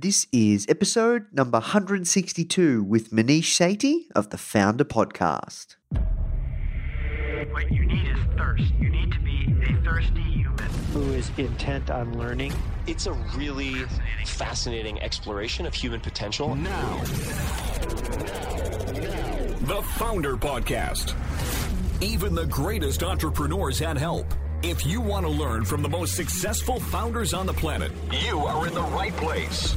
This is episode number 162 with Manish Sethi of the Foundr Podcast. What you need is thirst. You need to be a thirsty human. who is intent on learning. It's a really fascinating exploration of human potential. Now, the Foundr Podcast. Even the greatest entrepreneurs had help. If you want to learn from the most successful founders on the planet, you are in the right place.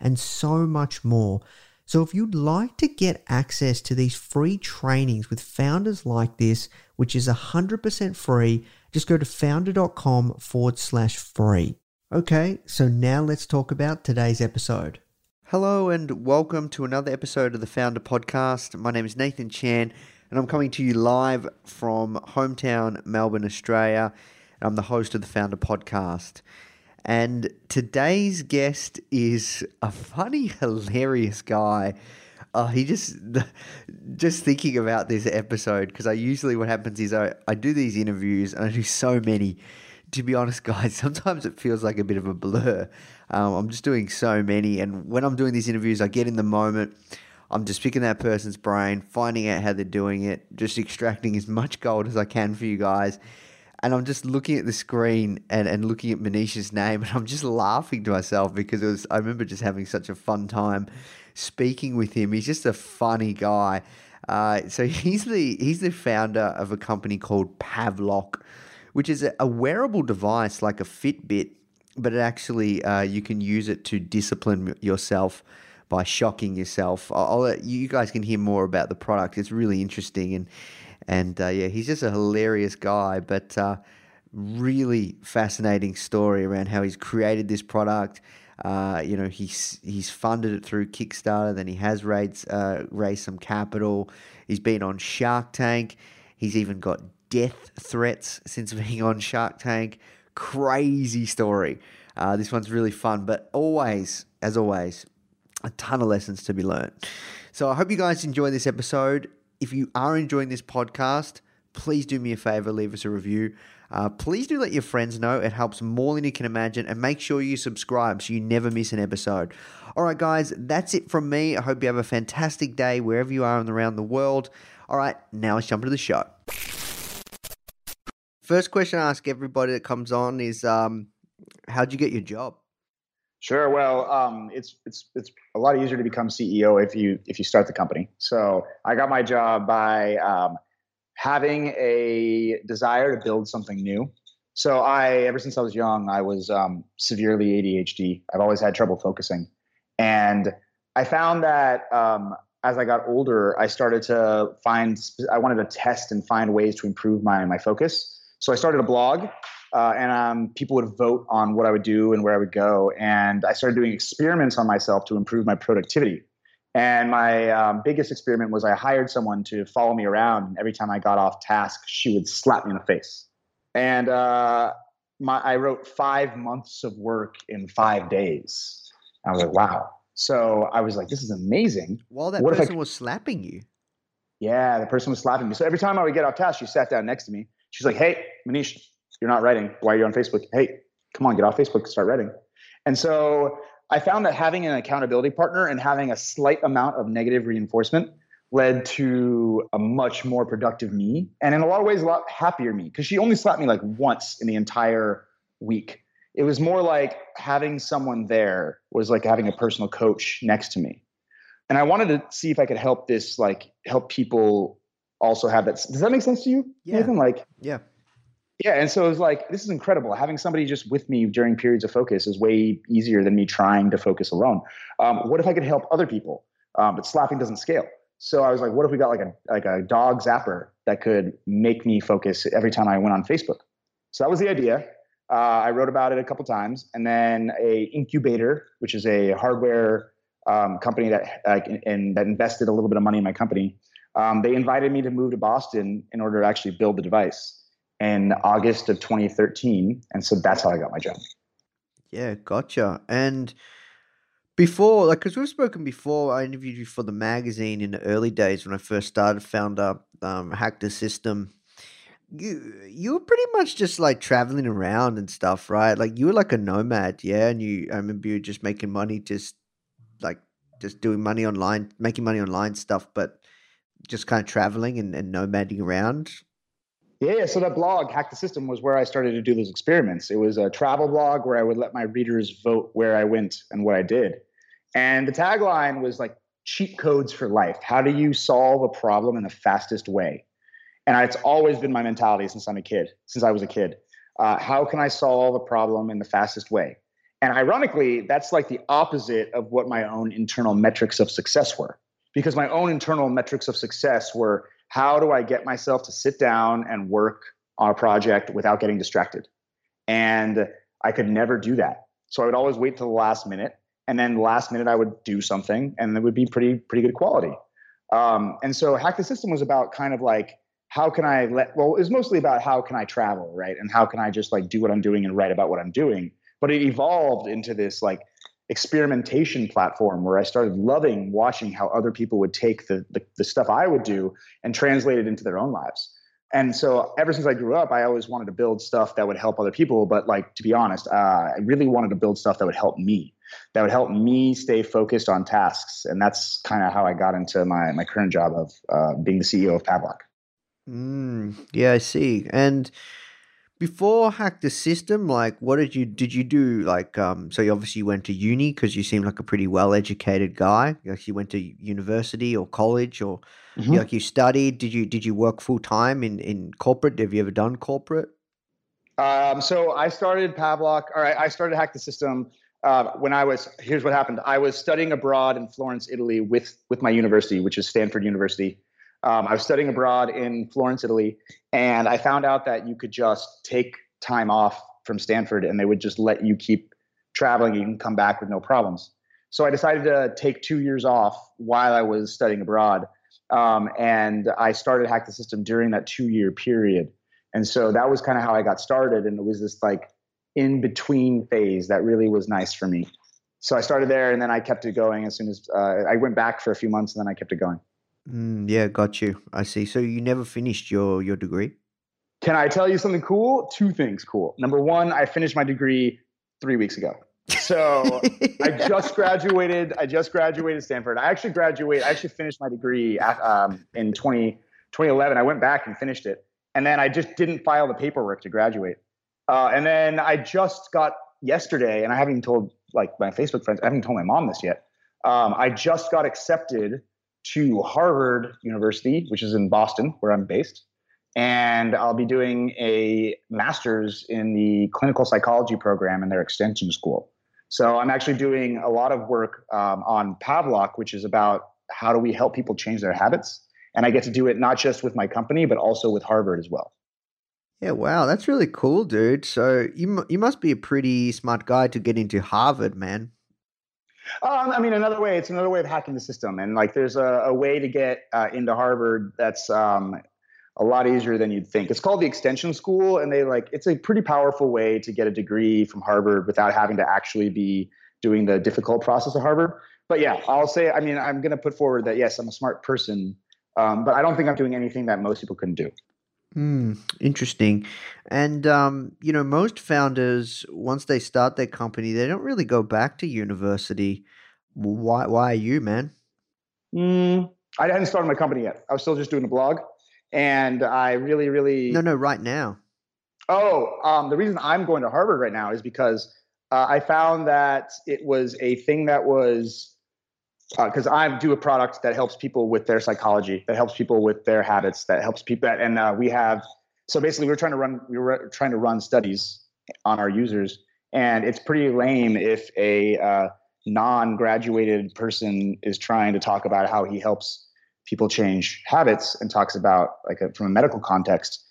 and so much more. So, if you'd like to get access to these free trainings with founders like this, which is 100% free, just go to foundr.com forward slash free. Okay, so now let's talk about today's episode. Hello, and welcome to another episode of the Foundr Podcast. My name is Nathan Chan, and I'm coming to you live from hometown Melbourne, Australia. I'm the host of the Foundr Podcast. And today's guest is a funny, hilarious guy. Uh, he just just thinking about this episode because I usually what happens is I, I do these interviews and I do so many. To be honest, guys, sometimes it feels like a bit of a blur. Um, I'm just doing so many, and when I'm doing these interviews, I get in the moment. I'm just picking that person's brain, finding out how they're doing it, just extracting as much gold as I can for you guys and I'm just looking at the screen and, and looking at Manisha's name, and I'm just laughing to myself because it was. I remember just having such a fun time speaking with him. He's just a funny guy. Uh, so he's the he's the founder of a company called Pavlok, which is a, a wearable device like a Fitbit, but it actually uh, you can use it to discipline yourself by shocking yourself. I'll, I'll you guys can hear more about the product. It's really interesting and and uh, yeah, he's just a hilarious guy, but uh, really fascinating story around how he's created this product. Uh, you know, he's he's funded it through Kickstarter. Then he has raised uh, raised some capital. He's been on Shark Tank. He's even got death threats since being on Shark Tank. Crazy story. Uh, this one's really fun, but always, as always, a ton of lessons to be learned. So I hope you guys enjoy this episode if you are enjoying this podcast, please do me a favor, leave us a review. Uh, please do let your friends know. It helps more than you can imagine. And make sure you subscribe so you never miss an episode. All right, guys, that's it from me. I hope you have a fantastic day wherever you are and around the world. All right, now let's jump into the show. First question I ask everybody that comes on is um, How'd you get your job? Sure. Well, um, it's it's it's a lot easier to become CEO if you if you start the company. So I got my job by um, having a desire to build something new. So I, ever since I was young, I was um, severely ADHD. I've always had trouble focusing, and I found that um, as I got older, I started to find I wanted to test and find ways to improve my my focus. So I started a blog uh, and um, people would vote on what I would do and where I would go. And I started doing experiments on myself to improve my productivity. And my um, biggest experiment was I hired someone to follow me around. And every time I got off task, she would slap me in the face. And uh, my, I wrote five months of work in five days. I was like, wow, So I was like, this is amazing. While that What if I person was slapping you. Yeah, the person was slapping me. So every time I would get off task, she sat down next to me. She's like, "Hey, Manish, you're not writing. Why are you on Facebook? Hey, come on, get off Facebook, start writing." And so I found that having an accountability partner and having a slight amount of negative reinforcement led to a much more productive me, and in a lot of ways, a lot happier me. Because she only slapped me like once in the entire week. It was more like having someone there was like having a personal coach next to me and I wanted to see if I could help this, like help people also have that. Does that make sense to you, Yeah. Nathan? Like, Yeah. Yeah. And so it was like, this is incredible. Having somebody just with me during periods of focus is way easier than me trying to focus alone. Um, what if I could help other people? Um, but slapping doesn't scale. So I was like, what if we got like a like a dog zapper that could make me focus every time I went on Facebook? So that was the idea. Uh, I wrote about it a couple times, and then a incubator, which is a hardware um, company that uh, and that invested a little bit of money in my company. Um, they invited me to move to Boston in order to actually build the device in August of 2013, and so that's how I got my job. Yeah, gotcha. And before, like, because we've spoken before, I interviewed you for the magazine in the early days when I first started, found um, hacked the system. You you were pretty much just like traveling around and stuff, right? Like you were like a nomad, yeah. And you, I remember you were just making money, just like just doing money online, making money online stuff, but just kind of traveling and, and nomading around. Yeah. So that blog, Hack the System, was where I started to do those experiments. It was a travel blog where I would let my readers vote where I went and what I did. And the tagline was like cheat codes for life. How do you solve a problem in the fastest way? And it's always been my mentality since I'm a kid, since I was a kid. Uh, how can I solve a problem in the fastest way? And ironically, that's like the opposite of what my own internal metrics of success were. Because my own internal metrics of success were how do I get myself to sit down and work on a project without getting distracted? And I could never do that. So I would always wait till the last minute. And then last minute I would do something and it would be pretty, pretty good quality. Um, and so Hack the System was about kind of like, how can I let, well, it was mostly about how can I travel, right? And how can I just like do what I'm doing and write about what I'm doing but it evolved into this like experimentation platform where I started loving watching how other people would take the, the, the stuff I would do and translate it into their own lives. And so ever since I grew up, I always wanted to build stuff that would help other people. But like to be honest, uh, I really wanted to build stuff that would help me, that would help me stay focused on tasks. And that's kind of how I got into my my current job of uh, being the CEO of Pavlok. Mm, yeah, I see. And before hack the system, like what did you did you do? Like, um, so you obviously went to uni because you seem like a pretty well educated guy. Like you went to university or college, or Mhm. like you studied. Did you did you work full time in in corporate? Have you ever done corporate? Um, so I started Pavlok. All right, I started Hack the System uh, when I was. Here's what happened. I was studying abroad in Florence, Italy, with with my university, which is Stanford University. Um, I was studying abroad in Florence, Italy, and I found out that you could just take time off from Stanford, and they would just let you keep traveling. You can come back with no problems. So I decided to take two years off while I was studying abroad, um, and I started Hack the System during that two year period. And so that was kind of how I got started. And it was this like in between phase that really was nice for me. So I started there and then I kept it going as soon as uh, I went back for a few months and then I kept it going. Mm, yeah, got you. I see. So you never finished your your degree. Can I tell you something cool? Two things cool. Number one, I finished my degree three weeks ago. So I just graduated. I just graduated Stanford. I actually graduated. I actually finished my degree um, in 20, 2011. I went back and finished it. And then I just didn't file the paperwork to graduate. Uh, and then I just got yesterday, and I haven't even told like my Facebook friends, I haven't told my mom this yet. Um, I just got accepted to Harvard University, which is in Boston, where I'm based. And I'll be doing a master's in the clinical psychology program in their extension school. So I'm actually doing a lot of work um, on Pavlok, which is about how do we help people change their habits. And I get to do it not just with my company, but also with Harvard as well. Yeah, wow, that's really cool, dude. So you you must be a pretty smart guy to get into Harvard, man. Um, I mean, another way, it's another way of hacking the system. And like, there's a, a way to get uh, into Harvard that's um, a lot easier than you'd think. It's called the Extension School, and they like, it's a pretty powerful way to get a degree from Harvard without having to actually be doing the difficult process of Harvard. but yeah, I'll say. I mean, I'm going to put forward that yes, I'm a smart person, um, but I don't think I'm doing anything that most people couldn't do. Hmm, interesting. And um, you know, most founders once they start their company, they don't really go back to university. Why? Why are you, man? Mm, I hadn't started my company yet. I was still just doing a blog, and I really, really No, no, right now. Oh, um, the reason I'm going to Harvard right now is because uh, I found that it was a thing that was because uh, I do a product that helps people with their psychology, that helps people with their habits, that helps people. That, and uh, we have so basically we're trying to run we were trying to run studies on our users, and it's pretty lame if a uh, non-graduated person is trying to talk about how he helps people change habits and talks about like a, from a medical context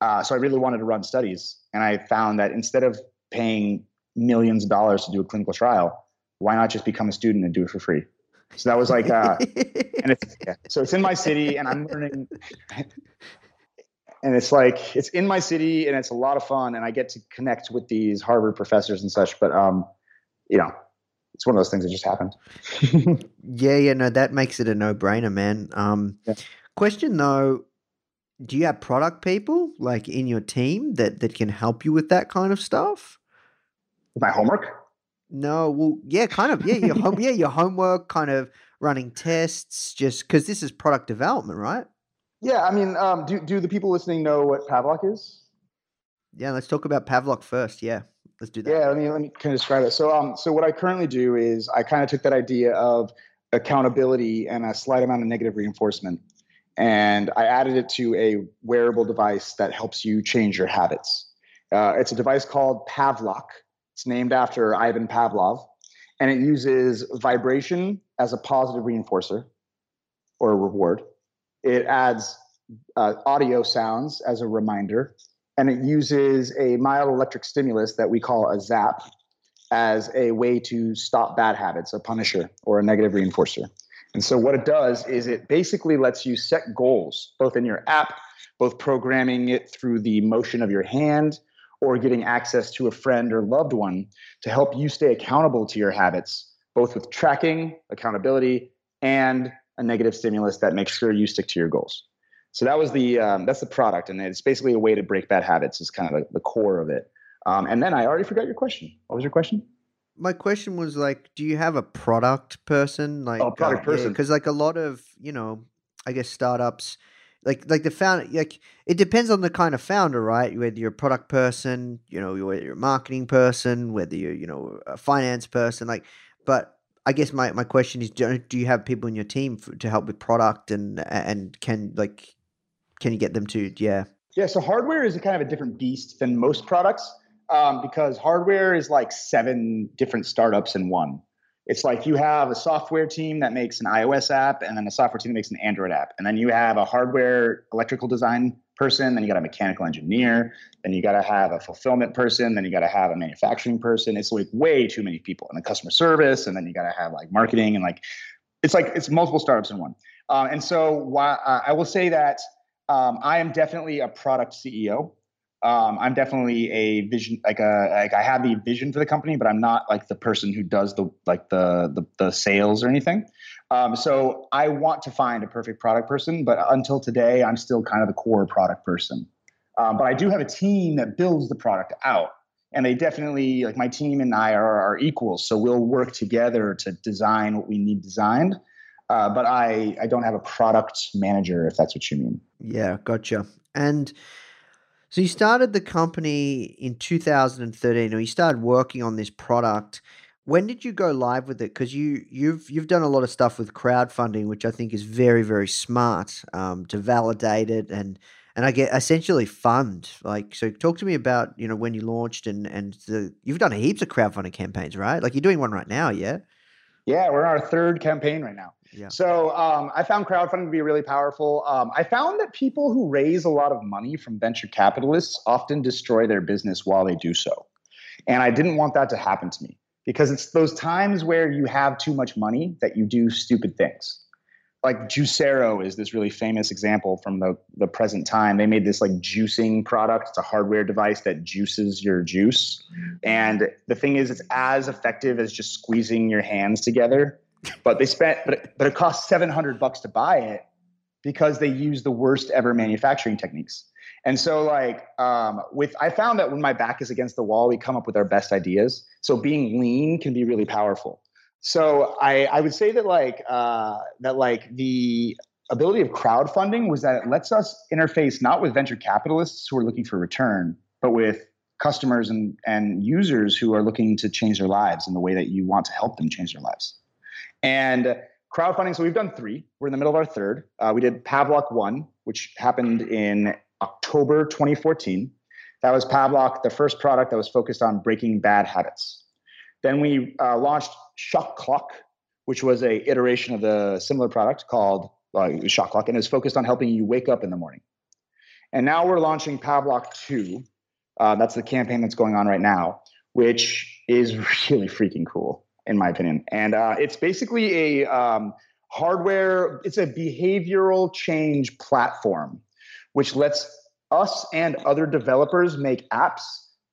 uh, so I really wanted to run studies, and I found that instead of paying millions of dollars to do a clinical trial, why not just become a student and do it for free? So that was like, uh, and it's yeah. so it's in my city, and I'm learning, and it's like it's in my city, and it's a lot of fun, and I get to connect with these Harvard professors and such. But um, you know, it's one of those things that just happened. yeah, yeah, no, that makes it a no-brainer, man. Um, Yeah. question though, do you have product people like in your team that that can help you with that kind of stuff? my homework. No, well, yeah, kind of, yeah, your home, yeah, your homework, kind of running tests, just because this is product development, right? Yeah, I mean, um, do do the people listening know what Pavlok is? Yeah, let's talk about Pavlok first. Yeah, let's do that. Yeah, let me let me kind of describe it. So, um, so what I currently do is I kind of took that idea of accountability and a slight amount of negative reinforcement, and I added it to a wearable device that helps you change your habits. Uh, it's a device called Pavlok. It's named after Ivan Pavlov, and it uses vibration as a positive reinforcer or a reward. It adds uh, audio sounds as a reminder, and it uses a mild electric stimulus that we call a zap as a way to stop bad habits, a punisher or a negative reinforcer. And so what it does is it basically lets you set goals, both in your app, both programming it through the motion of your hand or getting access to a friend or loved one to help you stay accountable to your habits, both with tracking, accountability, and a negative stimulus that makes sure you stick to your goals. So that was the um, that's the product, and it's basically a way to break bad habits. Is kind of the, the core of it. Um, and then I already forgot your question. What was your question? My question was like, do you have a product person? Like, Oh, product person. Because like a lot of you know, I guess startups, like like the founder, like it depends on the kind of founder, right? Whether you're a product person, you know, whether you're a marketing person, whether you're you know a finance person, like. But I guess my, my question is, do, do you have people in your team for, to help with product and and can like can you get them to yeah Yeah, so hardware is a kind of a different beast than most products um, because hardware is like seven different startups in one. It's like you have a software team that makes an iOS app, and then a software team that makes an Android app, and then you have a hardware electrical design person, then you got a mechanical engineer, then you got to have a fulfillment person, then you got to have a manufacturing person. It's like way too many people, and then customer service, and then you got to have like marketing, and like it's like it's multiple startups in one. Uh, and so why, uh, I will say that um, I am definitely a product CEO. Um, I'm definitely a vision, like a like I have the vision for the company, but I'm not like the person who does the like the the, the sales or anything. Um, so I want to find a perfect product person, but until today, I'm still kind of the core product person. Um, but I do have a team that builds the product out, and they definitely like my team and I are, are equals. So we'll work together to design what we need designed. Uh, but I I don't have a product manager, if that's what you mean. Yeah, gotcha. And so you started the company in 2013, or you started working on this product. When did you go live with it? Because you you've you've done a lot of stuff with crowdfunding, which I think is very very smart um, to validate it and and I get essentially fund. Like, so talk to me about you know when you launched and and the you've done heaps of crowdfunding campaigns, right? Like you're doing one right now, yeah. Yeah, we're in our third campaign right now. Yeah. So um, I found crowdfunding to be really powerful. Um, I found that people who raise a lot of money from venture capitalists often destroy their business while they do so. And I didn't want that to happen to me because it's those times where you have too much money that you do stupid things. Like Juicero is this really famous example from the, the present time. They made this like juicing product. It's a hardware device that juices your juice. And the thing is, it's as effective as just squeezing your hands together but they spent, but it, but it cost 700 bucks to buy it because they use the worst ever manufacturing techniques. And so, like, um, with I found that when my back is against the wall, we come up with our best ideas. So being lean can be really powerful. So I, I would say that like uh, that like the ability of crowdfunding was that it lets us interface not with venture capitalists who are looking for return, but with customers and, and users who are looking to change their lives in the way that you want to help them change their lives. And crowdfunding, so we've done three. We're in the middle of our third. Uh, we did Pavlok 1, which happened in October 2014. That was Pavlok, the first product that was focused on breaking bad habits. Then we uh, launched Shock Clock, which was a iteration of the similar product called uh, Shock Clock, and is focused on helping you wake up in the morning. And now we're launching Pavlok 2, uh, that's the campaign that's going on right now, which is really freaking cool, in my opinion. And uh, it's basically a um, hardware, it's a behavioral change platform, which lets us and other developers make apps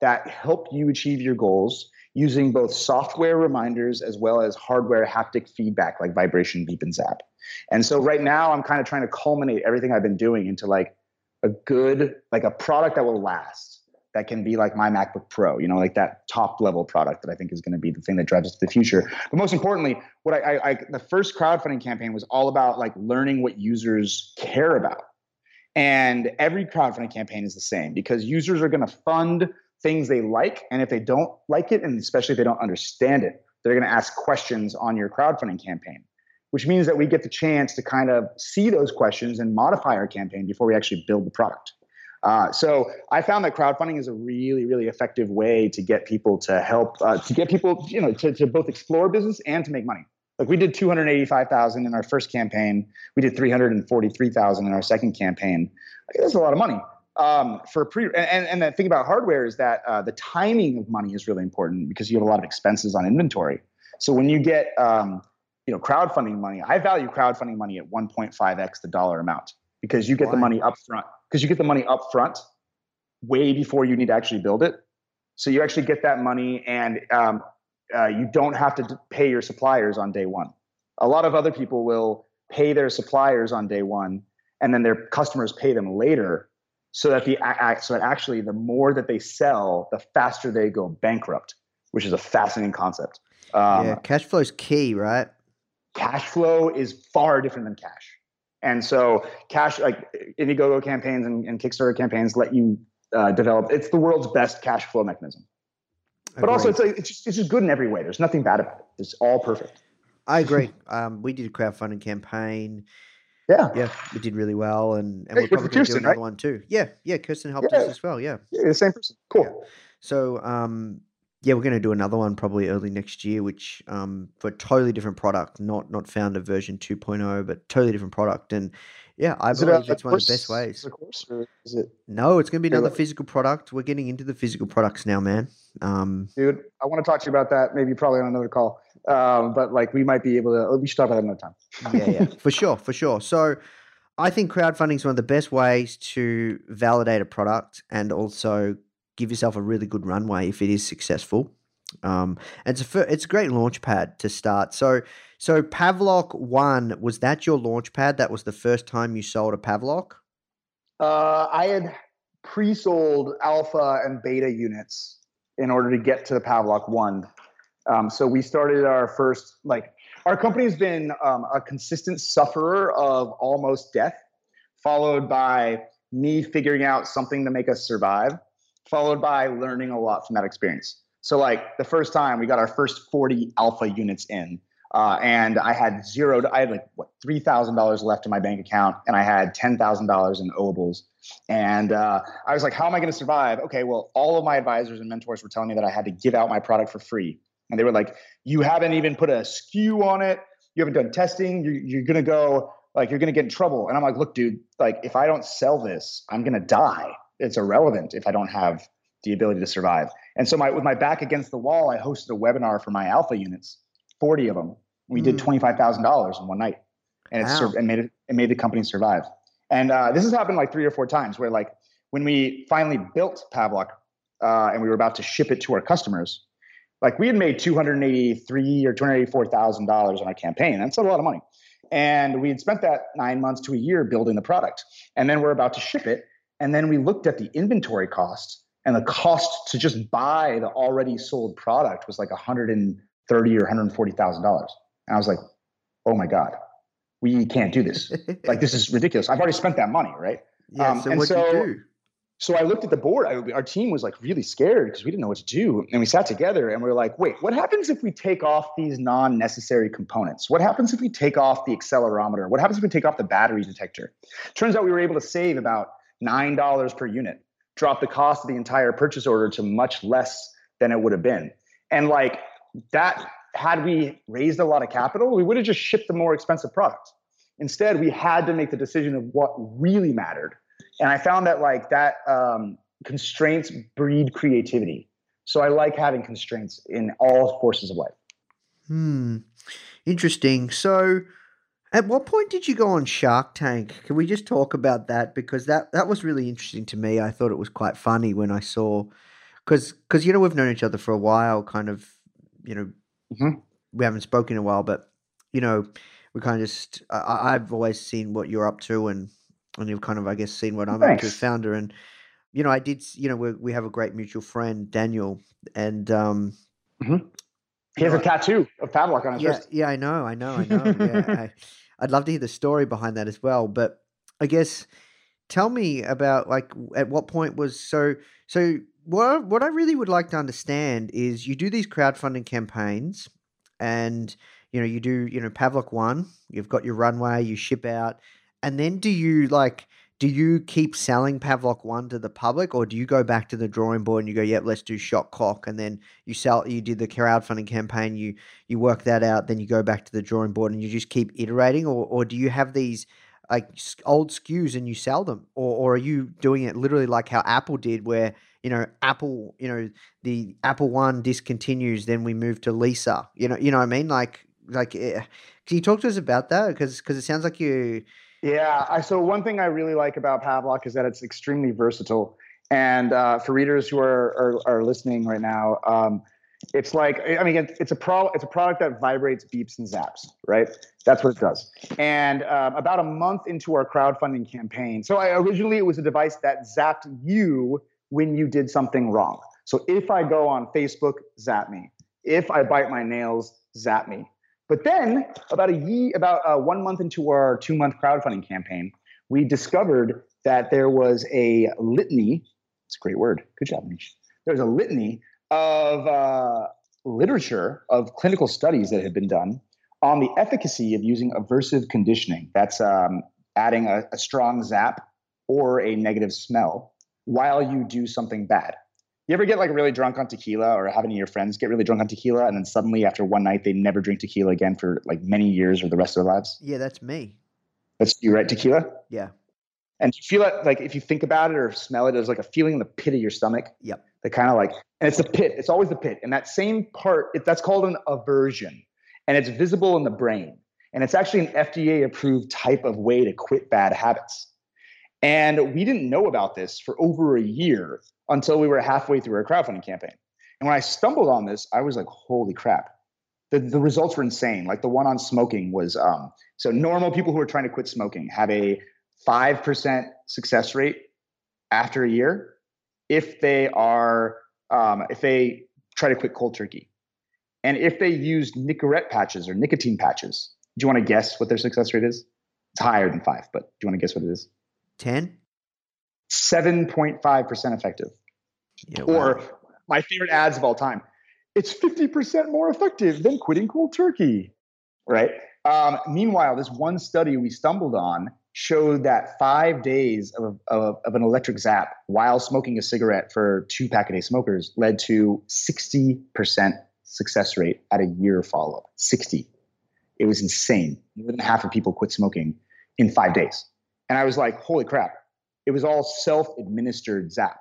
that help you achieve your goals using both software reminders as well as hardware haptic feedback like vibration beep and zap and so right now i'm kind of trying to culminate everything i've been doing into like a good like a product that will last that can be like my MacBook Pro, you know, like that top level product that I think is going to be the thing that drives us to the future. But most importantly, what I, I, I, the first crowdfunding campaign was all about like learning what users care about. And every crowdfunding campaign is the same because users are going to fund things they like. And if they don't like it, and especially if they don't understand it, they're going to ask questions on your crowdfunding campaign, which means that we get the chance to kind of see those questions and modify our campaign before we actually build the product. Uh, so I found that crowdfunding is a really, really effective way to get people to help uh, to get people, you know, to, to both explore business and to make money. Like we did 285,000 in our first campaign. We did 343,000 in our second campaign. That's a lot of money um, for pre. And, and the thing about hardware is that uh, the timing of money is really important because you have a lot of expenses on inventory. So when you get um, you know crowdfunding money, I value crowdfunding money at 1.5x the dollar amount because you get Why? the money up front because you get the money up front way before you need to actually build it. So you actually get that money and um, uh, you don't have to pay your suppliers on day one. A lot of other people will pay their suppliers on day one and then their customers pay them later so that the so that actually the more that they sell the faster they go bankrupt which is a fascinating concept um, yeah cash flow is key right cash flow is far different than cash and so cash like Indiegogo campaigns and, and Kickstarter campaigns let you uh, develop. It's the world's best cash flow mechanism. But also, it's like, it's just, it's just good in every way. There's nothing bad about it. It's all perfect. I agree. Um, we did a crowdfunding campaign. Yeah, yeah, we did really well, and, and we're probably going to do another right? one too. Yeah, yeah, Kirsten helped yeah. us as well. Yeah, yeah, the same person. Cool. Yeah. So, um, yeah, we're going to do another one probably early next year, which um, for a totally different product, not not Foundr version 2.0, but totally different product. And yeah, I is believe it it's one of the best ways. Of Course, is it? No, it's going to be another physical product. We're getting into the physical products now, man. Um, Dude, I want to talk to you about that. Maybe probably on another call. Um, but like we might be able to. We should talk about that another time. yeah, yeah, for sure, for sure. So. I think crowdfunding is one of the best ways to validate a product and also give yourself a really good runway if it is successful. Um, it's a it's a great launch pad to start. So so Pavlok one was that your launch pad? That was the first time you sold a Pavlok. Uh, I had pre-sold alpha and beta units in order to get to the Pavlok one. Um, so we started our first like our company's been um, a consistent sufferer of almost death, followed by me figuring out something to make us survive followed by learning a lot from that experience. So, like the first time we got our first 40 alpha units in, uh, and I had zero, I had like what, $3,000 left in my bank account, and I had $10,000 in owables. And uh, I was like, how am I going to survive? Okay, well, all of my advisors and mentors were telling me that I had to give out my product for free. And they were like, you haven't even put a SKU on it. You haven't done testing. You're, you're going to go, like, you're going to get in trouble. And I'm like, look, dude, like, if I don't sell this, I'm going to die it's irrelevant if I don't have the ability to survive. And so my with my back against the wall, I hosted a webinar for my alpha units, 40 of them. We mm. did $25,000 in one night and wow. it, it made it, it made the company survive. And uh, this has happened like three or four times where like when we finally built Pavlok uh, and we were about to ship it to our customers, Like we had made two hundred eighty-three or two hundred eighty-four thousand dollars on our campaign. That's a lot of money, and we had spent that nine months to a year building the product, and then we're about to ship it, and then we looked at the inventory cost, and the cost to just buy the already sold product was like one hundred and thirty or one hundred forty thousand dollars, and I was like, oh my god, we can't do this. like this is ridiculous. I've already spent that money, right? Yeah. Um, so and what do so- you do? so I looked at the board. I, our team was like really scared because we didn't know what to do. And we sat together and we were like, wait, what happens if we take off these non necessary components? What happens if we take off the accelerometer? What happens if we take off the battery detector? Turns out we were able to save about $9 per unit, drop the cost of the entire purchase order to much less than it would have been. And like that, had we raised a lot of capital, we would have just shipped the more expensive product. Instead, we had to make the decision of what really mattered and I found that like that um, constraints breed creativity. So I like having constraints in all forces of life. Hmm. Interesting. So, at what point did you go on Shark Tank? Can we just talk about that because that that was really interesting to me. I thought it was quite funny when I saw because because you know we've known each other for a while, kind of you know Mhm. we haven't spoken in a while, but you know we kind of just I- I've always seen what you're up to and and you've kind of I guess seen what I'm up to as founder and you know I did you know we we have a great mutual friend Daniel and um He has a tattoo of Pavlok on his yeah, wrist. yeah, I know, I know, I know. Yeah, I, I'd love to hear the story behind that as well. But I guess tell me about like at what point was so so what I- what I really would like to understand is you do these crowdfunding campaigns and you know you do you know Pavlok one you've got your runway you ship out and then do you like do you keep selling Pavlok one to the public or do you go back to the drawing board and you go yep let's do Shock Clock and then you sell you did the crowdfunding campaign you you work that out then you go back to the drawing board and you just keep iterating or, or do you have these like old SKUs and you sell them? Or, or are you doing it literally like how Apple did where you know Apple you know the Apple one discontinues then we move to Lisa you know you know what I mean? Like like eh, can you talk to us about that? Because because it sounds like you Yeah. I, so one thing I really like about Pavlok is that it's extremely versatile. And uh, for readers who are, are, are listening right now, um, it's like I mean, it's, a pro, it's a product that vibrates, beeps, and zaps. Right. That's what it does. And um, about a month into our crowdfunding campaign, so I, originally it was a device that zapped you when you did something wrong. So if I go on Facebook, zap me. If I bite my nails, zap me. But then, about a year, about uh, one month into our two-month crowdfunding campaign, we discovered that there was a litany. It's a great word. Good job, Nish. There was a litany of uh, literature of clinical studies that had been done on the efficacy of using aversive conditioning. That's um, adding a, a strong zap or a negative smell while you do something bad. You ever get like really drunk on tequila or have any of your friends get really drunk on tequila and then suddenly after one night they never drink tequila again for like many years or the rest of their lives? yeah that's me That's you, right? Tequila? yeah And you feel it like if you think about it or smell it, there's like a feeling in the pit of your stomach. Yep. That kind of like, and it's the pit. It's always the pit. And that same part, it, that's called an aversion. And it's visible in the brain. And it's actually an FDA approved type of way to quit bad habits. And we didn't know about this for over a year until we were halfway through our crowdfunding campaign. And when I stumbled on this, I was like, holy crap. The, the results were insane. Like the one on smoking was um, so normal people who are trying to quit smoking have a 5% success rate after a year if they are um, if they try to quit cold turkey and if they use nicorette patches or nicotine patches do you want to guess what their success rate is it's higher than five but do you want to guess what it is 10 7.5% effective. Yeah, wow. or my favorite ads of all time. It's 50% more effective than quitting cold turkey right? Um, meanwhile this one study we stumbled on showed that five days of, of, of an electric zap while smoking a cigarette for two pack a day smokers led to 60% success rate at a year follow-up. 60 it was insane. More than half of people quit smoking in five days and i was like holy crap it was all self-administered zap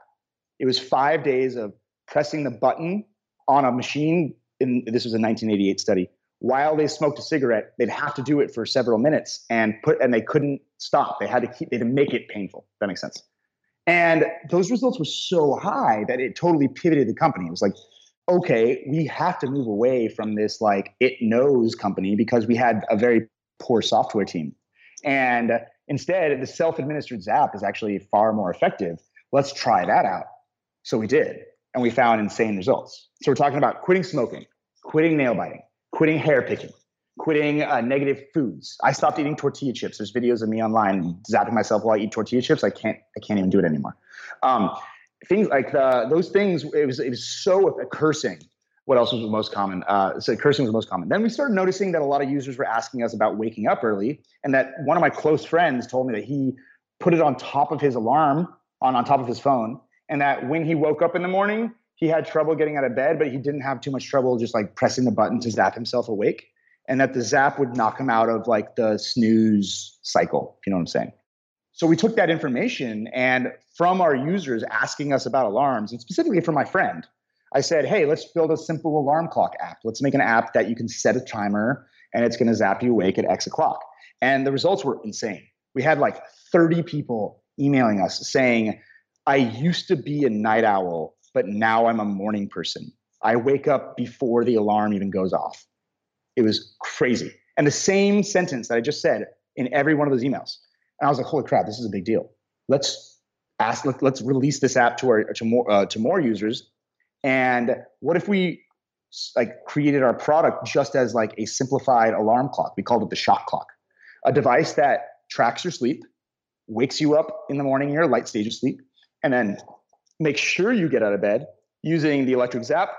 it was five days of pressing the button on a machine. In, this was a 1988 study. While they smoked a cigarette, they'd have to do it for several minutes and put, and they couldn't stop. They had to keep, they had to make it painful. That makes sense. And those results were so high that it totally pivoted the company. It was like okay, we have to move away from this like it knows company because we had a very poor software team. And instead, the self administered Zap is actually far more effective. Let's try that out. So we did, and we found insane results. So we're talking about quitting smoking, quitting nail biting, quitting hair picking, quitting uh, negative foods. I stopped eating tortilla chips. There's videos of me online zapping myself while I eat tortilla chips. I can't. I can't even do it anymore. Um, things like the, those things. It was it was so cursing. What else was the most common? Uh, so cursing was the most common. Then we started noticing that a lot of users were asking us about waking up early, and that one of my close friends told me that he put it on top of his alarm on on top of his phone, and that when he woke up in the morning, he had trouble getting out of bed, but he didn't have too much trouble just like pressing the button to zap himself awake and that the zap would knock him out of like the snooze cycle, if you know what I'm saying. So we took that information and from our users asking us about alarms, and specifically from my friend, I said, hey, let's build a simple alarm clock app. Let's make an app that you can set a timer and it's going to zap you awake at X o'clock. And the results were insane. We had like 30 people emailing us saying, I used to be a night owl, but now I'm a morning person. I wake up before the alarm even goes off. It was crazy. And the same sentence that I just said in every one of those emails. And I was like, holy crap, this is a big deal. Let's ask, let, us release this app to our, to more, uh, to more users. And what if we like created our product just as like a simplified alarm clock? We called it the Shock Clock, a device that tracks your sleep, wakes you up in the morning in your light stage of sleep, and then make sure you get out of bed using the electric zap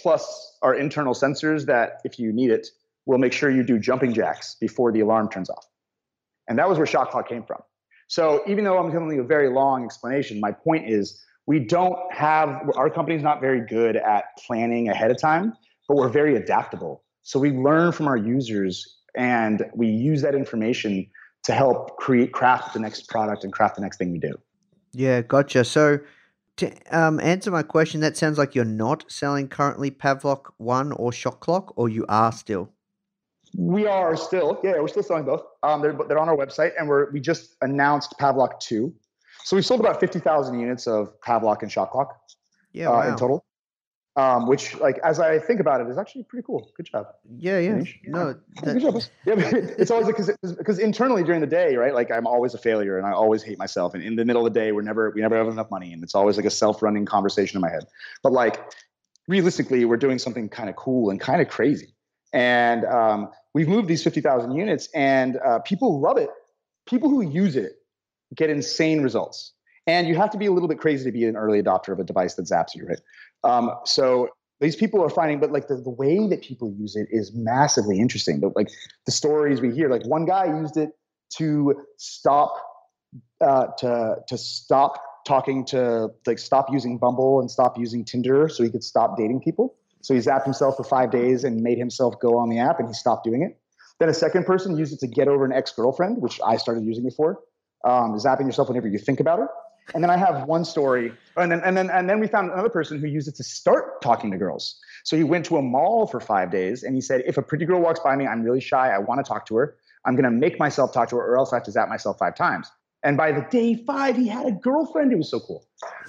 plus our internal sensors that, if you need it, will make sure you do jumping jacks before the alarm turns off. And that was where Shock Clock came from. So even though I'm giving you a very long explanation, my point is we don't have our company's not very good at planning ahead of time, but we're very adaptable. So we learn from our users and we use that information to help create craft the next product and craft the next thing we do. Yeah, gotcha. So to um, answer my question, that sounds like you're not selling currently Pavlok One or Shock Clock, or you are still. We are still, yeah, we're still selling both. Um, they're they're on our website, and we're we just announced Pavlok Two, so we sold about fifty thousand units of Pavlok and Shock Clock, yeah, wow. uh, in total um, which like as I think about it is actually pretty cool. Good job. Yeah, yeah. No, that... good job. Yeah, it's always because because internally during the day, right? Like I'm always a failure and I always hate myself. And in the middle of the day, we're never we never have enough money, and it's always like a self-running conversation in my head. But like realistically, we're doing something kind of cool and kind of crazy. And um, we've moved these fifty thousand units, and uh, people love it. People who use it get insane results. And you have to be a little bit crazy to be an early adopter of a device that zaps you, right? Um, so these people are finding, but like the, the way that people use it is massively interesting. But like the stories we hear, like one guy used it to stop uh, to to stop talking to like stop using Bumble and stop using Tinder so he could stop dating people. So he zapped himself for five days and made himself go on the app and he stopped doing it. Then a second person used it to get over an ex girlfriend, which I started using it for. Um, zapping yourself whenever you think about her. And then I have one story, and then and then and then we found another person who used it to start talking to girls. So he went to a mall for five days, and he said, "If a pretty girl walks by me, I'm really shy. I want to talk to her. I'm going to make myself talk to her, or else I have to zap myself five times." And by the day five, he had a girlfriend. It was so cool.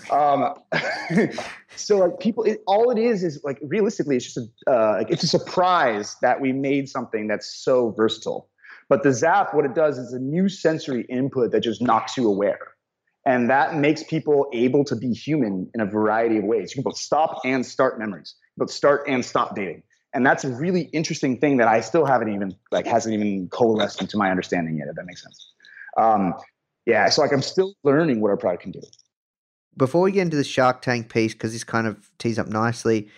Um, so like people, it, all it is is like realistically, it's just a uh, it's a surprise that we made something that's so versatile. But the zap, what it does is a new sensory input that just knocks you aware. And that makes people able to be human in a variety of ways. You can both stop and start memories, both start and stop dating. And that's a really interesting thing that I still haven't even like hasn't even coalesced into my understanding yet, if that makes sense. Um, yeah, so like I'm still learning what our product can do. Before we get into the Shark Tank piece, because this kind of tees up nicely,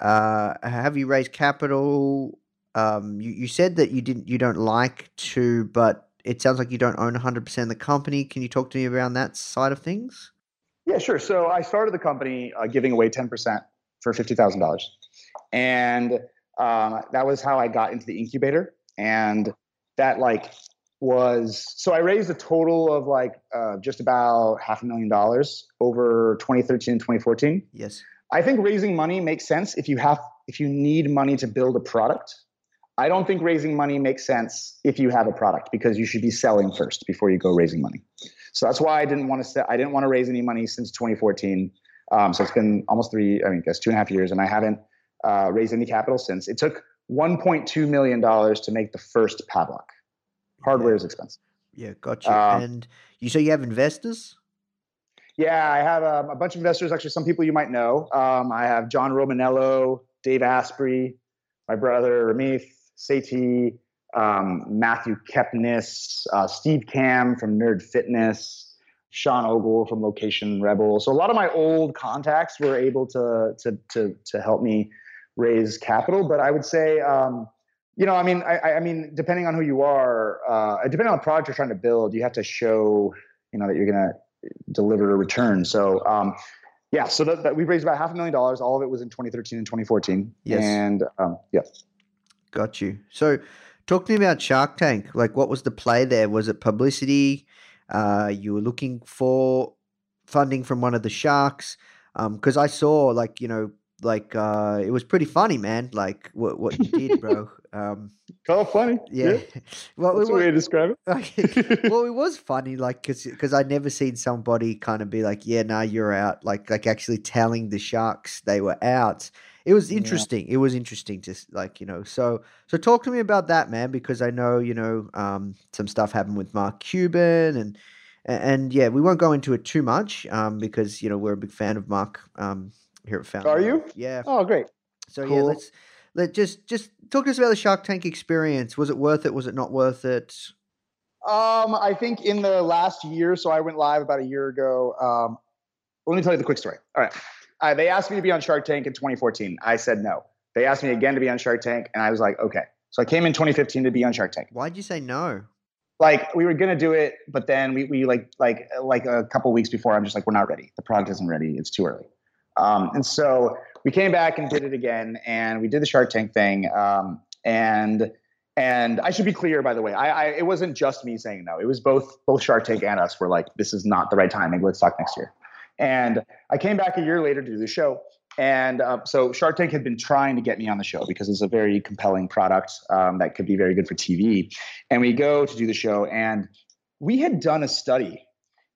uh, have you raised capital? Um, you, you said that you didn't, you don't like to, but it sounds like you don't own 100% of the company. Can you talk to me around that side of things? Yeah, sure. So I started the company uh, giving away 10% for $50,000. And um, that was how I got into the incubator. And that like was, so I raised a total of like uh, just about half a million dollars over 2013 and 2014. Yes. I think raising money makes sense if you have, if you need money to build a product I don't think raising money makes sense if you have a product because you should be selling first before you go raising money. So that's why I didn't want to. Set, I didn't want to raise any money since 2014. Um, so it's been almost three. I mean, I guess two and a half years, and I haven't uh, raised any capital since. It took 1.2 million dollars to make the first Pavlok. Hardware is expensive. Yeah, gotcha. Um, and you so you have investors? Yeah, I have um, a bunch of investors. Actually, some people you might know. Um, I have John Romaniello, Dave Asprey, my brother Ramit Sethi, um, Matthew Kepnes, uh, Steve Kamb from Nerd Fitness, Sean Ogle from Location Rebel. So a lot of my old contacts were able to to to to help me raise capital. But I would say, um, you know, I mean, I, I mean, depending on who you are, uh, depending on the product you're trying to build, you have to show, you know, that you're gonna deliver a return. So. Um, yeah, so that, that we raised about half a million dollars. All of it was in 2013 and 2014. Yes. And um, yeah, Got you. So, talk to me about Shark Tank. Like, what was the play there? Was it publicity? Uh, you were looking for funding from one of the sharks? Because I saw, like, you know, like uh, it was pretty funny, man. Like what what you did, bro. Um, oh, funny. yeah. well, That's it a way to describe it. well, it was funny, like, because I'd never seen somebody kind of be like, "Yeah, nah, you're out." Like, like actually telling the sharks they were out. It was Yeah. interesting. It was interesting to like, you know. So, so talk to me about that, man, because I know you know um, some stuff happened with Mark Cuban and. And yeah, we won't go into it too much um, because you know we're a big fan of Mark um, here at Foundr. Are you? Yeah. Oh, great. So yeah, let's let just just talk to us about the Shark Tank experience. Was it worth it? Was it not worth it? Um, I think in the last year, so I went live about a year ago. Um, let me tell you the quick story. All right. Uh, they asked me to be on Shark Tank in 2014. I said no. They asked me again to be on Shark Tank, and I was like, okay. So I came in 2015 to be on Shark Tank. Why'd you say no? Like we were gonna do it, but then we, we like like like a couple weeks before, I'm just like, we're not ready. The product isn't ready. It's too early. Um, and so we came back and did it again, and we did the Shark Tank thing. Um, and and I should be clear, by the way, I, I it wasn't just me saying no. It was both both Shark Tank and us were like, this is not the right timing. Let's talk next year. And I came back a year later to do the show. And uh, so Shark Tank had been trying to get me on the show because it's a very compelling product um, that could be very good for TV. And we go to do the show, and we had done a study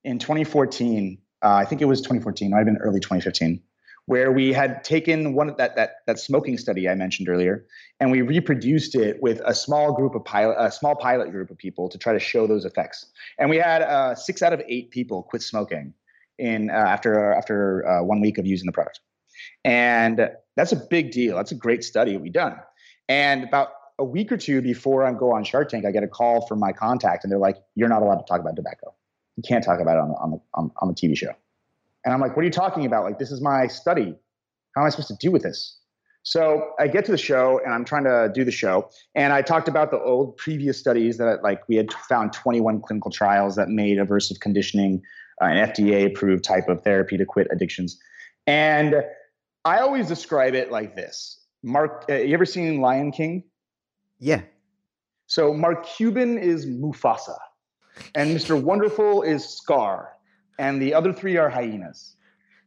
in 2014. Uh, I think it was 2014. Might have been early 2015, where we had taken one of that that that smoking study I mentioned earlier, and we reproduced it with a small group of pilot, a small pilot group of people to try to show those effects. And we had uh, six out of eight people quit smoking in uh, after after uh, one week of using the product, and that's a big deal. That's a great study we done. And about a week or two before I go on Shark Tank, I get a call from my contact, and they're like, "You're not allowed to talk about tobacco. You can't talk about it on the on the on, on the TV show." And I'm like, "What are you talking about? Like, this is my study. How am I supposed to do with this?" So I get to the show, and I'm trying to do the show, and I talked about the old previous studies that like we had found 21 clinical trials that made aversive conditioning uh, an FDA-approved type of therapy to quit addictions, and I always describe it like this. Mark, uh, you ever seen Lion King? Yeah. So Mark Cuban is Mufasa, and Mr. Wonderful is Scar, and the other three are hyenas.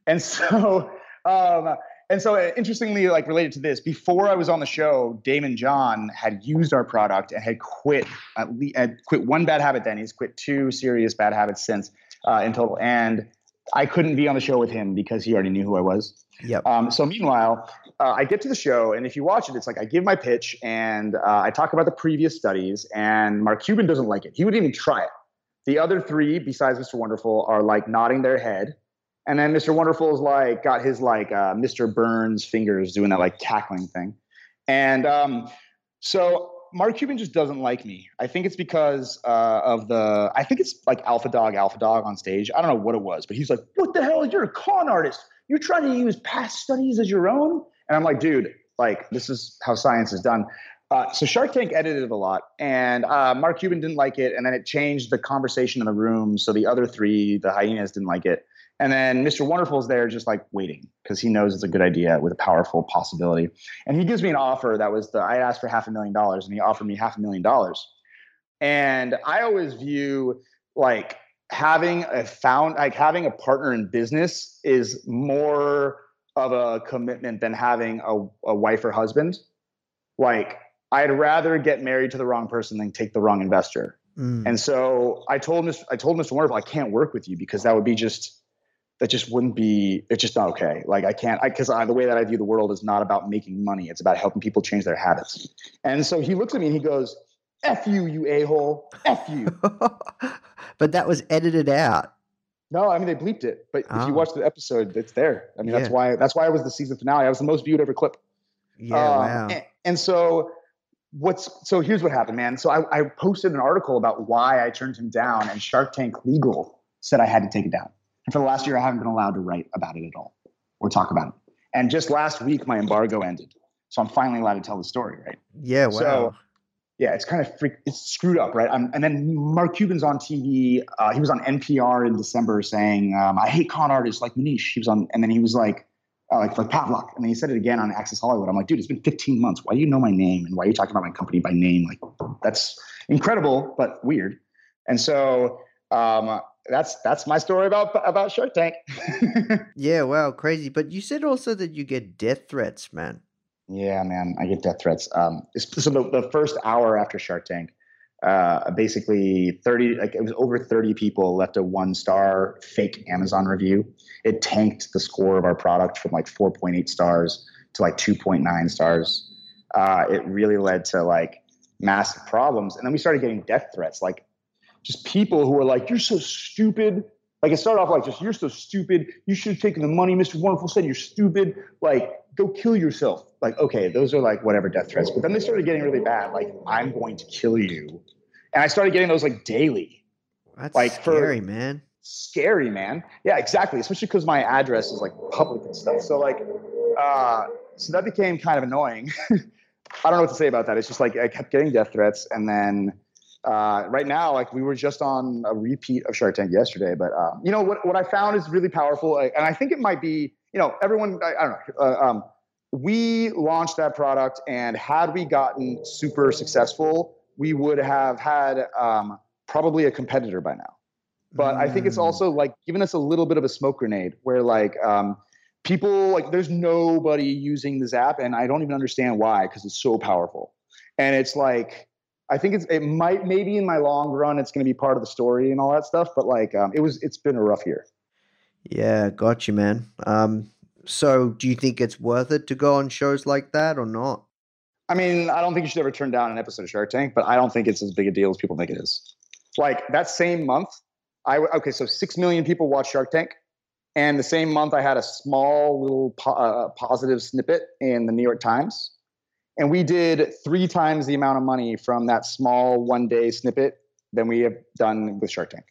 And so, um, and so, uh, interestingly, like related to this, before I was on the show, Daymond John had used our product and had quit at least had quit one bad habit. Then he's quit two serious bad habits since uh, in total, and I couldn't be on the show with him because he already knew who I was. Yep. Um, so meanwhile, uh, I get to the show, and if you watch it, it's like I give my pitch and uh, I talk about the previous studies, and Mark Cuban doesn't like it. He wouldn't even try it. The other three, besides Mr. Wonderful, are like nodding their head, and then Mr. Wonderful's like got his like uh, Mr. Burns fingers doing that like cackling thing, and um, so Mark Cuban just doesn't like me. I think it's because uh, of the. I think it's like Alpha Dog, Alpha Dog on stage. I don't know what it was, but he's like, "What the hell? You're a con artist. You're trying to use past studies as your own." And I'm like, "Dude, like this is how science is done." Uh, so Shark Tank edited it a lot, and uh, Mark Cuban didn't like it, and then it changed the conversation in the room. So the other three, the hyenas, didn't like it, and then Mr. Wonderful's there just like waiting because he knows it's a good idea with a powerful possibility. And he gives me an offer that was the I asked for half a million dollars, and he offered me half a million dollars. And I always view like having a found like having a partner in business is more of a commitment than having a, a wife or husband. Like I'd rather get married to the wrong person than take the wrong investor. Mm. And so I told Mr. I told Mr. Wonderful I can't work with you because that would be just it just wouldn't be it's just not okay like i can't because I, the way that i view the world is not about making money it's about helping people change their habits and so he looks at me and he goes f you you a-hole f you but that was edited out. no i mean they bleeped it but if Oh. you watch the episode it's there i mean that's why that's why it was the season finale i was the most viewed ever clip Yeah, Um, wow. And, and so what's so here's what happened, man. So I, I posted an article about why I turned him down, and Shark Tank Legal said I had to take it down. And for the last year, I haven't been allowed to write about it at all or talk about it. And just last week, my embargo ended, so I'm finally allowed to tell the story, right? yeah, wow. so- Yeah, it's kind of freak, it's screwed up, right? Um, and then Mark Cuban's on TV. Uh, he was on NPR in December saying, um, "I hate con artists like Maneesh." He was on, and then he was like, uh, like like Pavlok, and then he said it again on Access Hollywood. I'm like, dude, it's been 15 months. Why do you know my name and why are you talking about my company by name? Like, that's incredible, but weird. And so um, that's that's my story about about Shark Tank. yeah, wow, crazy. But you said also that you get death threats, man. Yeah, man, I get death threats. Um, so the, the first hour after Shark Tank, uh, basically thirty, like it was over thirty people left a one star fake Amazon review. It tanked the score of our product from like four point eight stars to like two point nine stars. Uh, it really led to like massive problems, and then we started getting death threats, like just people who are like, "You're so stupid." Like it started off like just, "You're so stupid. You should have taken the money." Mr. Wonderful said, "You're stupid." Like go kill yourself. Like, okay, those are like whatever death threats. But then they started getting really bad. Like, I'm going to kill you. And I started getting those like daily. That's Like, for- scary, man. Scary, man. Yeah, exactly. Especially because my address is like public and stuff. So like, uh, so that became kind of annoying. I don't know what to say about that. It's just like I kept getting death threats, and then uh, right now, like we were just on a repeat of Shark Tank yesterday. But um, you know what? What I found is really powerful, and I think it might be. You know, everyone. I, I don't know. Uh, um, we launched that product, and had we gotten super successful, we would have had um, probably a competitor by now. But I think it's Mm. also like giving us a little bit of a smoke grenade, where like um, people like there's nobody using this app, and I don't even understand why because it's so powerful, and it's like. I think it's, it might maybe in my long run it's going to be part of the story and all that stuff, but like um, it was it's been a rough year. Yeah, got you, man. Um, so do you think it's worth it to go on shows like that or not? I mean, I don't think you should ever turn down an episode of Shark Tank, but I don't think it's as big a deal as people think it is. Like that same month, I okay, so six million people watch Shark Tank, and the same month I had a small little po- uh, positive snippet in the New York Times, and we did three times the amount of money from that small one day snippet than we have done with Shark Tank.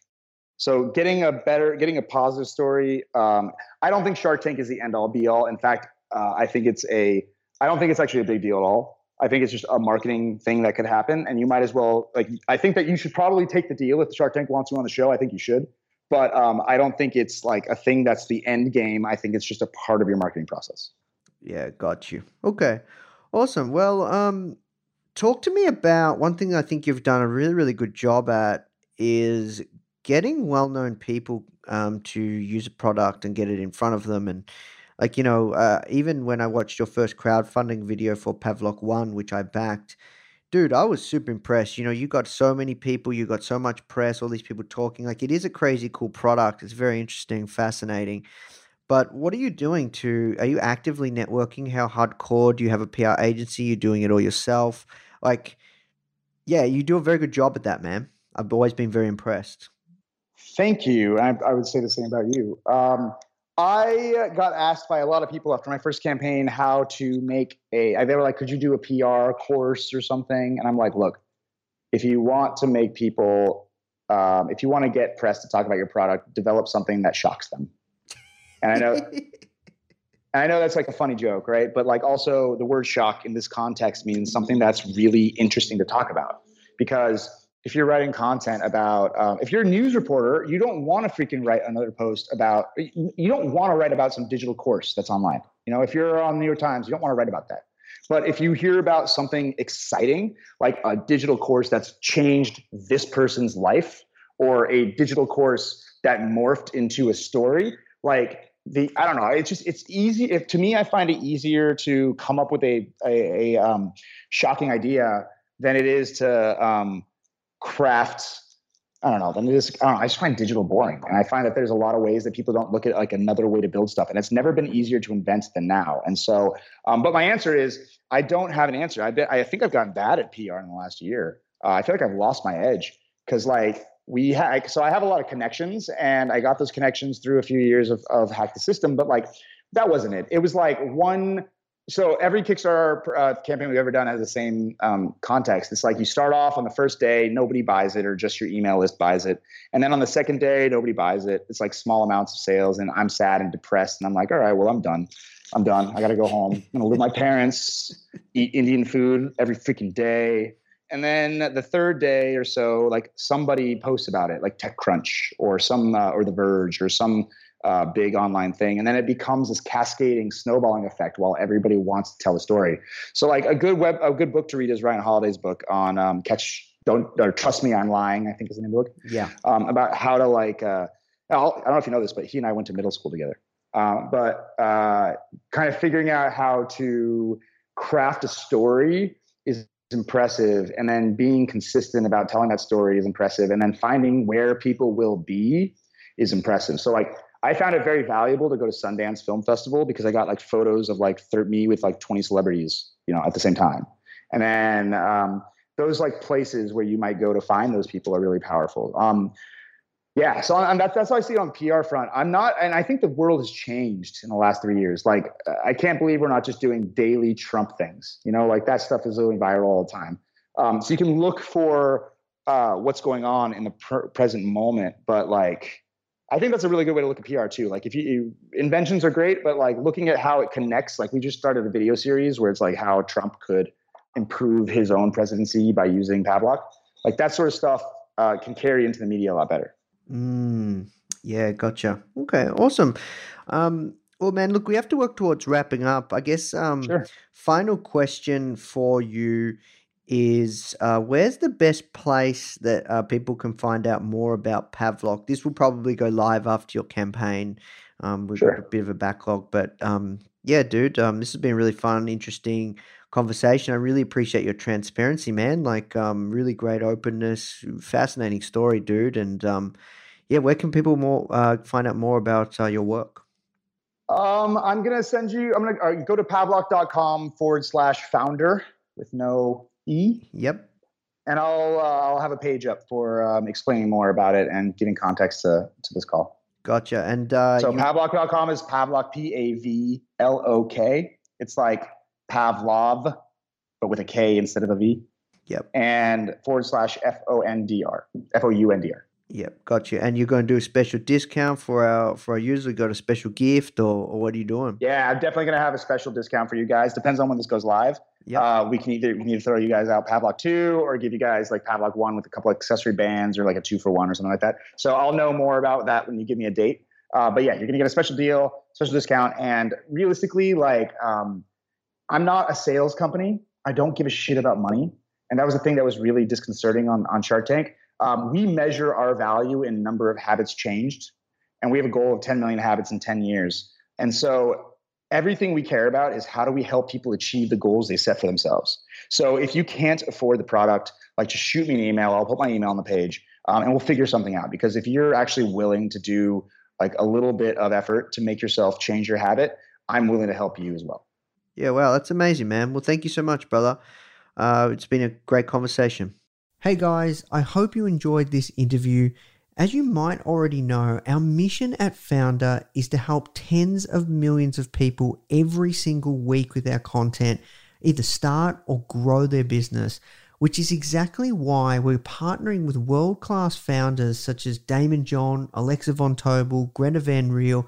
So getting a better, getting a positive story. Um, I don't think Shark Tank is the end all be all. In fact, uh, I think it's a. I don't think it's actually a big deal at all. I think it's just a marketing thing that could happen, and you might as well like. I think that you should probably take the deal if the Shark Tank wants you on the show. I think you should, but um, I don't think it's like a thing that's the end game. I think it's just a part of your marketing process. Yeah, got you. Okay. Awesome. Well, um talk to me about one thing I think you've done a really really good job at is getting well-known people um to use a product and get it in front of them and like you know, uh, even when I watched your first crowdfunding video for Pavlok 1 which I backed, dude, I was super impressed. You know, you got so many people, you got so much press, all these people talking. Like it is a crazy cool product. It's very interesting, fascinating. But what are you doing to? Are you actively networking? How hardcore? Do you have a PR agency? You're doing it all yourself? Like, yeah, you do a very good job at that, man. I've always been very impressed. Thank you. I, I would say the same about you. Um, I got asked by a lot of people after my first campaign how to make a. They were like, "Could you do a PR course or something?" And I'm like, "Look, if you want to make people, um, if you want to get press to talk about your product, develop something that shocks them." And I know, I know that's like a funny joke, right? But like, also the word shock in this context means something that's really interesting to talk about. Because if you're writing content about um, if you're a news reporter you don't want to freaking write another post about you you don't want to write about some digital course that's online. You know if you're on the new york times you don't want to write about that. But if you hear about something exciting like a digital course that's changed this person's life or a digital course that morphed into a story like the i don't know it's just it's easy if to me i find it easier to come up with a a, a um, shocking idea than it is to um, craft I don't know. Then it is, I don't know. I just find digital boring, and I find that there's a lot of ways that people don't look at like another way to build stuff, and it's never been easier to invent than now. And so, um, but my answer is I don't have an answer. I bet I think I've gotten bad at PR in the last year. Uh, I feel like I've lost my edge because like we had so I have a lot of connections, and I got those connections through a few years of of hack the system, but like that wasn't it. It was like one so every Kickstarter uh, campaign we've ever done has the same um, context. It's like you start off on the first day, nobody buys it, or just your email list buys it, and then on the second day, nobody buys it. It's like small amounts of sales, and I'm sad and depressed, and I'm like, all right, well, I'm done. I'm done. I got to go home. I'm gonna live with my parents, eat Indian food every freaking day. And then the third day or so, like somebody posts about it, like TechCrunch or some uh, or The Verge or some uh, big online thing, and then it becomes this cascading snowballing effect while everybody wants to tell a story. So, like a good web, a good book to read is Ryan Holiday's book on um, catch. Don't or trust me, I'm lying. I think is the name of the book. Yeah. Um, about how to like. Uh, I'll, I don't know if you know this, but he and I went to middle school together. Uh, but uh, kind of figuring out how to craft a story is impressive, and then being consistent about telling that story is impressive, and then finding where people will be is impressive. So like I found it very valuable to go to Sundance Film Festival because I got like photos of like thir- me with like 20 celebrities, you know, at the same time. And then um, those like places where you might go to find those people are really powerful. Um, yeah, so that's that's how I see it on PR front. I'm not, and I think the world has changed in the last three years. Like, I can't believe we're not just doing daily Trump things. You know, like that stuff is going viral all the time. Um, so you can look for uh, what's going on in the pr- present moment, but like I think that's a really good way to look at PR too. Like if you, you, inventions are great, but like looking at how it connects, like we just started a video series where it's like how Trump could improve his own presidency by using Pavlok. Like that sort of stuff uh, can carry into the media a lot better. Mm, yeah, gotcha. Okay, awesome. Um, well, man, look, we have to work towards wrapping up. I guess. Um, Sure. Final question for you is uh, where's the best place that uh, people can find out more about Pavlok? This will probably go live after your campaign. Um, we've got a Sure. bit of a backlog, but um, yeah, dude, um, this has been really fun, interesting conversation. I really appreciate your transparency, man. Like, um, really great openness, fascinating story, dude. And um, yeah, where can people more uh, find out more about uh, your work? Um, I'm gonna send you. I'm gonna uh, go to pavlok.com forward slash founder with no e, Yep. and I'll uh, I'll have a page up for um, explaining more about it and giving context to to this call. Gotcha. And uh, So you- Pavlok.com is Pavlok, P A V L O K. It's like Pavlov, but with a K instead of a V. Yep. And forward slash F O N D R. F O U N D R. Yep, got you. And you're going to do a special discount for our for our users? Got a special gift, or, or what are you doing? Yeah, I'm definitely going to have a special discount for you guys. Depends on when this goes live. Yep. Uh, we can either we can either throw you guys out Pavlok 2 or give you guys like Pavlok 1 with a couple accessory bands or like a two for one or something like that. So I'll know more about that when you give me a date. Uh, but yeah, you're going to get a special deal, special discount. And realistically, like, um, I'm not a sales company. I don't give a shit about money. And that was the thing that was really disconcerting on, on Shark Tank. Um, we measure our value in number of habits changed. And we have a goal of 10 million habits in 10 years. And so everything we care about is how do we help people achieve the goals they set for themselves. So if you can't afford the product, like just shoot me an email. I'll put my email on the page, um, and we'll figure something out. Because if you're actually willing to do like a little bit of effort to make yourself change your habit, I'm willing to help you as well. Yeah, wow, that's amazing, man. Well, thank you so much, brother. Uh, it's been a great conversation. Hey guys, I hope you enjoyed this interview. As you might already know, our mission at Foundr is to help tens of millions of people every single week with our content, either start or grow their business, which is exactly why we're partnering with world class founders such as Daymond John, Alexa Von Tobel, Greta Van Riel,